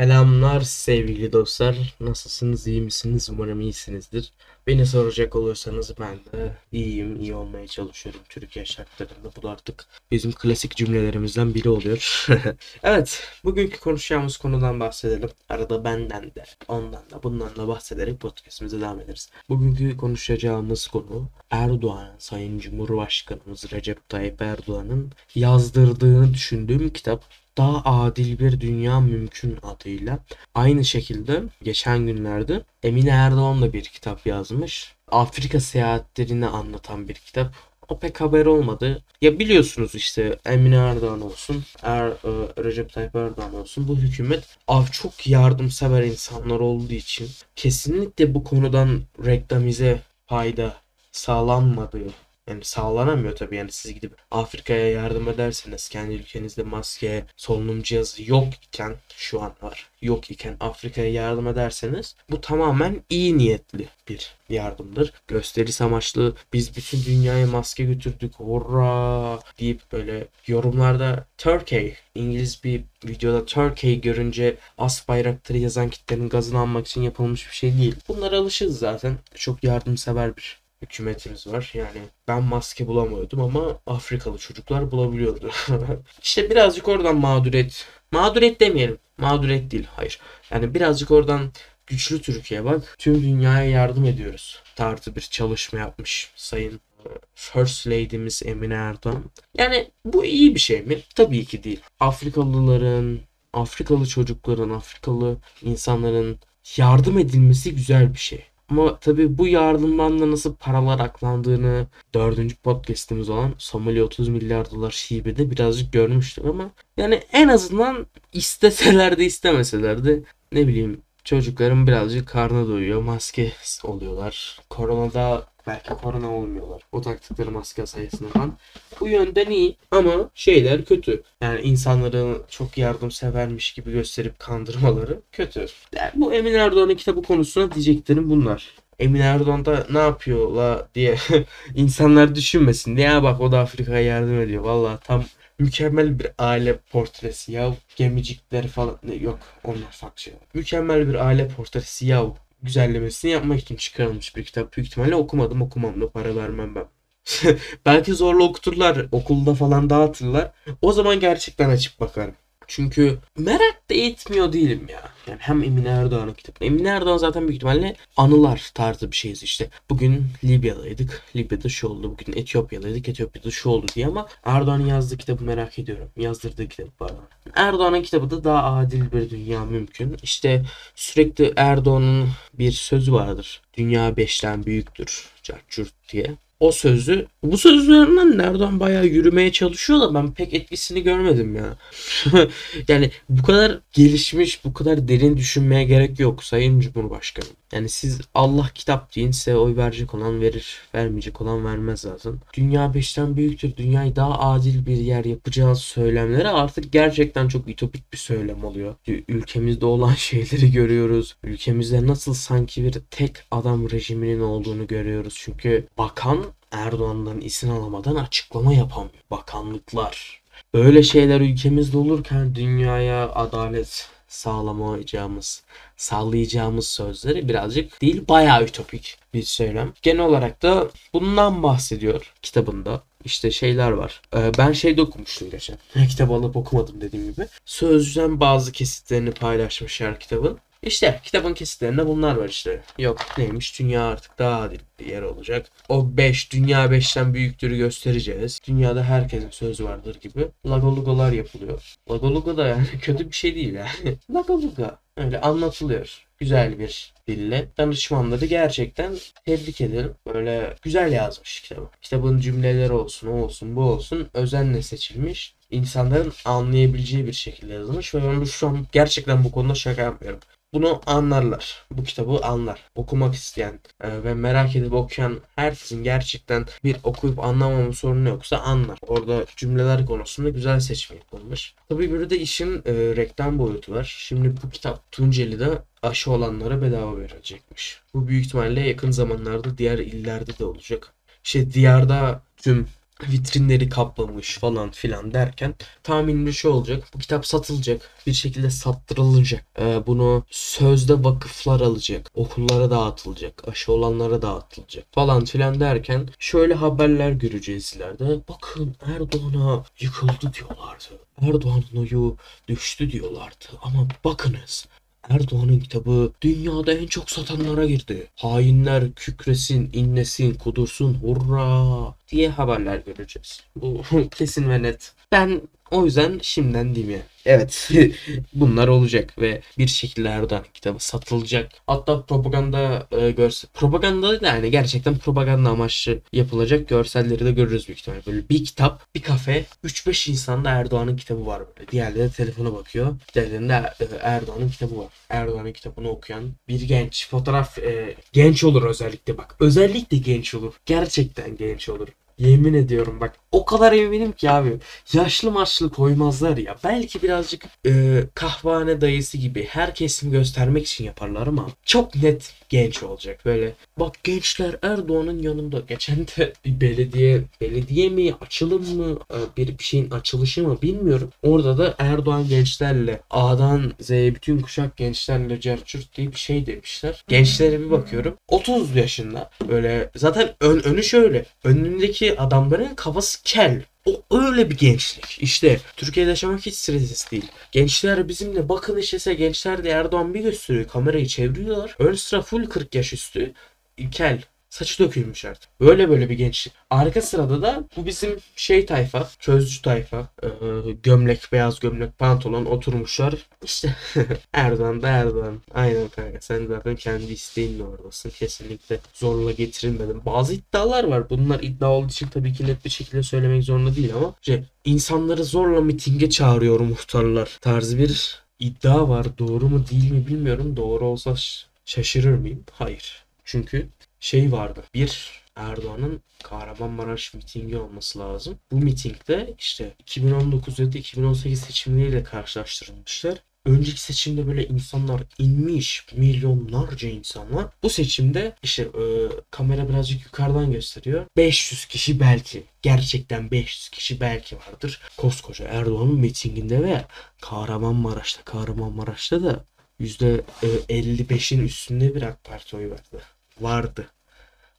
Selamlar sevgili dostlar. Nasılsınız? iyi misiniz? Umarım iyisinizdir. Beni soracak olursanız ben de iyiyim. iyi olmaya çalışıyorum Türkiye şartlarında. Bu artık bizim klasik cümlelerimizden biri oluyor. evet, bugünkü konuşacağımız konudan bahsedelim. Arada benden de, ondan da, bundan da bahsederek podcastimize devam ederiz. Bugünkü konuşacağımız konu Erdoğan, Sayın Cumhurbaşkanımız Recep Tayyip Erdoğan'ın yazdırdığını düşündüğüm kitap daha adil bir dünya mümkün adıyla. Aynı şekilde geçen günlerde Emine Erdoğan da bir kitap yazmış. Afrika seyahatlerini anlatan bir kitap. O pek haber olmadı. Ya biliyorsunuz işte Emine Erdoğan olsun, er, e, Recep Tayyip Erdoğan olsun bu hükümet av çok yardımsever insanlar olduğu için kesinlikle bu konudan reklamize fayda sağlanmadığı yani sağlanamıyor tabii yani siz gidip Afrika'ya yardım ederseniz kendi ülkenizde maske, solunum cihazı yok iken şu an var. Yok iken Afrika'ya yardım ederseniz bu tamamen iyi niyetli bir yardımdır. Gösterisi amaçlı biz bütün dünyaya maske götürdük hurra deyip böyle yorumlarda Turkey İngiliz bir videoda Turkey görünce as bayrakları yazan kitlerin gazını almak için yapılmış bir şey değil. Bunlara alışırız zaten. Çok yardımsever bir hükümetimiz var. Yani ben maske bulamıyordum ama Afrikalı çocuklar bulabiliyordu. İşte birazcık oradan mağduriyet. Mağduriyet demeyelim. Mağduriyet değil. Hayır. Yani birazcık oradan güçlü Türkiye bak. Tüm dünyaya yardım ediyoruz. Tarzı bir çalışma yapmış Sayın e, First Lady'miz Emine Erdoğan. Yani bu iyi bir şey mi? Tabii ki değil. Afrikalıların, Afrikalı çocukların, Afrikalı insanların yardım edilmesi güzel bir şey. Ama tabii bu yardımdan da nasıl paralar aklandığını dördüncü podcastimiz olan Somali 30 milyar dolar şibede birazcık görmüştük ama yani en azından isteseler de istemeseler de ne bileyim çocukların birazcık karnı doyuyor. Maske oluyorlar. Koronada belki korona olmuyorlar. O taktıkları maske sayesinde falan. Bu yönden iyi ama şeyler kötü. Yani insanları çok yardımsevermiş gibi gösterip kandırmaları kötü. Yani bu Emin Erdoğan'ın kitabı konusuna diyeceklerim bunlar. Emin Erdoğan da ne yapıyor la diye insanlar düşünmesin diye ya bak o da Afrika'ya yardım ediyor. Valla tam mükemmel bir aile portresi ya gemicikleri falan yok onlar farklı şeyler. Mükemmel bir aile portresi ya güzellemesini yapmak için çıkarılmış bir kitap. Büyük ihtimalle okumadım okumam da para vermem ben. Belki zorla okuturlar okulda falan dağıtırlar. O zaman gerçekten açıp bakarım. Çünkü merak da etmiyor değilim ya. Yani hem Emine Erdoğan'ın kitabı. Emine Erdoğan zaten büyük ihtimalle anılar tarzı bir şeyiz işte. Bugün Libya'daydık. Libya'da şu oldu. Bugün Etiyopya'daydık. Etiyopya'da şu oldu diye ama Erdoğan'ın yazdığı kitabı merak ediyorum. Yazdırdığı kitabı pardon. Erdoğan'ın kitabı da daha adil bir dünya mümkün. İşte sürekli Erdoğan'ın bir sözü vardır. Dünya beşten büyüktür. Carçurt diye o sözü bu sözlerinden Erdoğan bayağı yürümeye çalışıyor da ben pek etkisini görmedim ya. yani bu kadar gelişmiş, bu kadar derin düşünmeye gerek yok Sayın Cumhurbaşkanı. Yani siz Allah kitap deyin size oy verecek olan verir, vermeyecek olan vermez zaten. Dünya beşten büyüktür, dünyayı daha adil bir yer yapacağız söylemleri artık gerçekten çok ütopik bir söylem oluyor. Ülkemizde olan şeyleri görüyoruz. Ülkemizde nasıl sanki bir tek adam rejiminin olduğunu görüyoruz. Çünkü bakan Erdoğan'dan izin alamadan açıklama yapamıyor. Bakanlıklar. Böyle şeyler ülkemizde olurken dünyaya adalet sağlamayacağımız, sağlayacağımız sözleri birazcık değil bayağı ütopik bir söylem. Genel olarak da bundan bahsediyor kitabında. İşte şeyler var. Ee, ben şeyde okumuştum geçen. Kitabı alıp okumadım dediğim gibi. Sözcüden bazı kesitlerini paylaşmışlar kitabın. İşte kitabın kesitlerinde bunlar var işte. Yok neymiş dünya artık daha adil bir yer olacak. O 5 dünya 5'ten büyüktürü göstereceğiz. Dünyada herkesin sözü vardır gibi. Lagolugalar yapılıyor. Lagoluga da yani kötü bir şey değil yani. Lagoluga öyle anlatılıyor. Güzel bir dille. Danışmanları gerçekten tebrik ederim. Böyle güzel yazmış kitabı. Kitabın cümleleri olsun, o olsun, bu olsun özenle seçilmiş insanların anlayabileceği bir şekilde yazılmış ve ben şu an gerçekten bu konuda şaka yapmıyorum bunu anlarlar. Bu kitabı anlar. Okumak isteyen e, ve merak edip okuyan herkesin gerçekten bir okuyup anlamama sorunu yoksa anlar. Orada cümleler konusunda güzel seçim yapılmış. Tabii bir de işin e, reklam boyutu var. Şimdi bu kitap Tunceli'de aşı olanlara bedava verilecekmiş. Bu büyük ihtimalle yakın zamanlarda diğer illerde de olacak. İşte diyarda tüm vitrinleri kaplamış falan filan derken tahminim şu olacak. Bu kitap satılacak. Bir şekilde sattırılacak. Ee, bunu sözde vakıflar alacak. Okullara dağıtılacak. Aşı olanlara dağıtılacak falan filan derken şöyle haberler göreceğiz ileride. Bakın Erdoğan'a yıkıldı diyorlardı. Erdoğan'ın oyu düştü diyorlardı. Ama bakınız Erdoğan'ın kitabı dünyada en çok satanlara girdi. Hainler kükresin, inlesin, kudursun, hurra diye haberler göreceğiz. Bu kesin ve net. Ben o yüzden şimdiden diyeyim ya. Evet bunlar olacak ve bir şekilde Erdoğan kitabı satılacak. Hatta propaganda e, görsel propaganda da yani gerçekten propaganda amaçlı yapılacak görselleri de görürüz büyük ihtimalle. Böyle bir kitap, bir kafe, 3-5 insanda Erdoğan'ın kitabı var böyle. Diğerleri de telefona bakıyor. Diğerlerinde e, Erdoğan'ın kitabı var. Erdoğan'ın kitabını okuyan bir genç. Fotoğraf e, genç olur özellikle bak. Özellikle genç olur. Gerçekten genç olur. Yemin ediyorum bak o kadar eminim ki abi. Yaşlı maçlı koymazlar ya. Belki birazcık e, kahvehane dayısı gibi her kesimi göstermek için yaparlar ama çok net genç olacak. Böyle bak gençler Erdoğan'ın yanında. Geçen de bir belediye belediye mi açılım mı e, bir, bir şeyin açılışı mı bilmiyorum. Orada da Erdoğan gençlerle A'dan Z'ye bütün kuşak gençlerle cerçürt diye bir şey demişler. Gençlere bir bakıyorum. 30 yaşında böyle zaten ön, önü şöyle. Önündeki adamların kafası kel. O öyle bir gençlik. İşte Türkiye'de yaşamak hiç stresli değil. Gençler bizimle bakın işese gençler de Erdoğan bir gösteriyor. Kamerayı çeviriyorlar. Ön sıra full 40 yaş üstü. Kel. Saçı dökülmüş artık. Böyle böyle bir gençlik. Arka sırada da bu bizim şey tayfa, çözcü tayfa, e, gömlek, beyaz gömlek, pantolon oturmuşlar. İşte Erdoğan da Erdoğan. Aynen kanka sen zaten kendi isteğinle oradasın. Kesinlikle zorla getirilmedin. Bazı iddialar var. Bunlar iddia olduğu için tabii ki net bir şekilde söylemek zorunda değil ama şey, insanları zorla mitinge çağırıyor muhtarlar tarzı bir iddia var. Doğru mu değil mi bilmiyorum. Doğru olsa şaşırır mıyım? Hayır. Çünkü şey vardı. Bir Erdoğan'ın Kahramanmaraş mitingi olması lazım. Bu mitingde işte 2019 ya da 2018 seçimleriyle karşılaştırılmışlar. Önceki seçimde böyle insanlar inmiş, milyonlarca insan var. Bu seçimde işte e, kamera birazcık yukarıdan gösteriyor. 500 kişi belki, gerçekten 500 kişi belki vardır. Koskoca Erdoğan'ın mitinginde ve Kahramanmaraş'ta, Kahramanmaraş'ta da %55'in üstünde bir AK Parti oyu verdi. Vardı.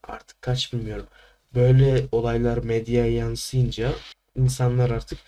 Artık kaç bilmiyorum. Böyle olaylar medyaya yansıyınca insanlar artık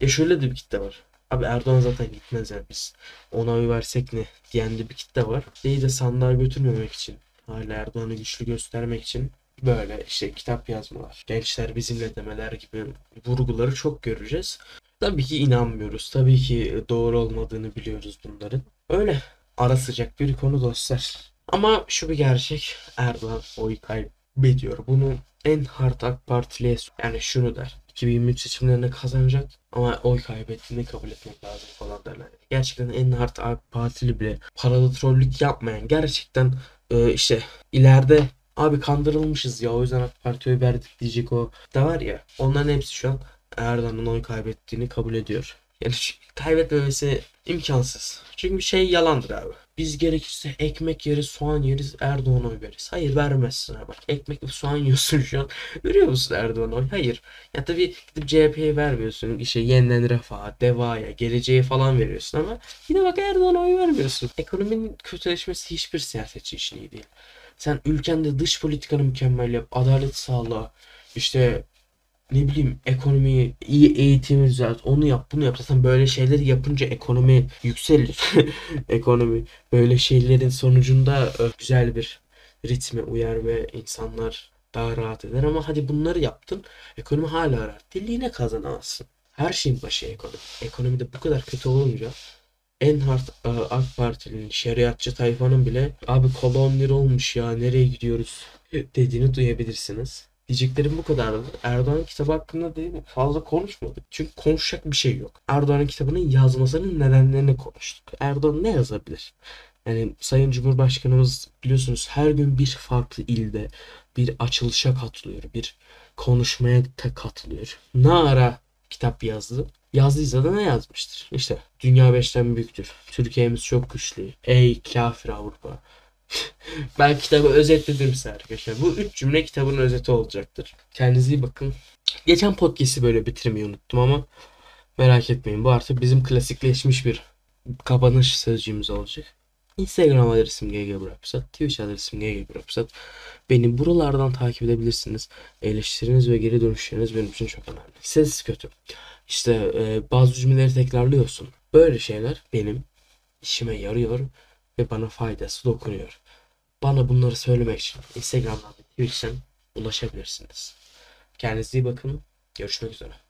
ya şöyle de bir kitle var. Abi Erdoğan zaten gitmez yani biz ona oy versek ne diyen de bir kitle var. Değil de sandığa götürmemek için hala Erdoğan'ı güçlü göstermek için böyle işte kitap yazmalar, gençler bizimle demeler gibi vurguları çok göreceğiz. Tabii ki inanmıyoruz. Tabii ki doğru olmadığını biliyoruz bunların. Öyle ara sıcak bir konu dostlar. Ama şu bir gerçek. Erdoğan oy kaybediyor. Bunu en hard AK Partili'ye yani şunu der. 2023 seçimlerini kazanacak ama oy kaybettiğini kabul etmek lazım falan derler. Gerçekten en hard AK Partili bile paralı trollük yapmayan gerçekten e, işte ileride abi kandırılmışız ya o yüzden AK Parti'ye verdik diyecek o da var ya onların hepsi şu an Erdoğan'ın oy kaybettiğini kabul ediyor. Yani kaybetmemesi imkansız. Çünkü şey yalandır abi. Biz gerekirse ekmek yeriz, soğan yeriz, Erdoğan'a oy veririz. Hayır vermezsin abi. Bak ekmek ve soğan yiyorsun şu an. Veriyor musun Erdoğan'a oy? Hayır. Ya tabii gidip CHP'ye vermiyorsun. İşte yeniden refaha, devaya, geleceğe falan veriyorsun ama yine bak Erdoğan'a oy vermiyorsun. Ekonominin kötüleşmesi hiçbir siyasetçi için iyi değil. Sen ülkende dış politikanı mükemmel yap, adalet sağla, işte ne bileyim ekonomiyi iyi eğitimi düzelt onu yap bunu yap. Zaten böyle şeyleri yapınca ekonomi yükselir. Ekonomi böyle şeylerin sonucunda güzel bir ritme uyar ve insanlar daha rahat eder. Ama hadi bunları yaptın ekonomi hala rahat değil yine kazanamazsın. Her şeyin başı ekonomi. Ekonomide bu kadar kötü olunca en hard e, AK Parti'nin şeriatçı tayfanın bile abi kolon olmuş ya nereye gidiyoruz? dediğini duyabilirsiniz. Diyeceklerim bu kadardı. Erdoğan kitabı hakkında değil fazla konuşmadık. Çünkü konuşacak bir şey yok. Erdoğan'ın kitabının yazmasının nedenlerini konuştuk. Erdoğan ne yazabilir? Yani Sayın Cumhurbaşkanımız biliyorsunuz her gün bir farklı ilde bir açılışa katılıyor. Bir konuşmaya katılıyor. Ne ara kitap yazdı? Yazdıysa da ne yazmıştır? İşte dünya beşten büyüktür. Türkiye'miz çok güçlü. Ey kafir Avrupa. Ben kitabı özetledim size arkadaşlar. Bu üç cümle kitabın özeti olacaktır. Kendinize iyi bakın. Geçen podcast'i böyle bitirmeyi unuttum ama merak etmeyin. Bu artık bizim klasikleşmiş bir kapanış sözcüğümüz olacak. Instagram adresim ggbrapsat, Twitch adresim ggbrapsat. Beni buralardan takip edebilirsiniz. Eleştiriniz ve geri dönüşleriniz benim için çok önemli. Ses kötü. İşte e, bazı cümleleri tekrarlıyorsun. Böyle şeyler benim işime yarıyor ve bana faydası dokunuyor. Bana bunları söylemek için Instagram'dan ve Twitch'ten ulaşabilirsiniz. Kendinize iyi bakın. Görüşmek üzere.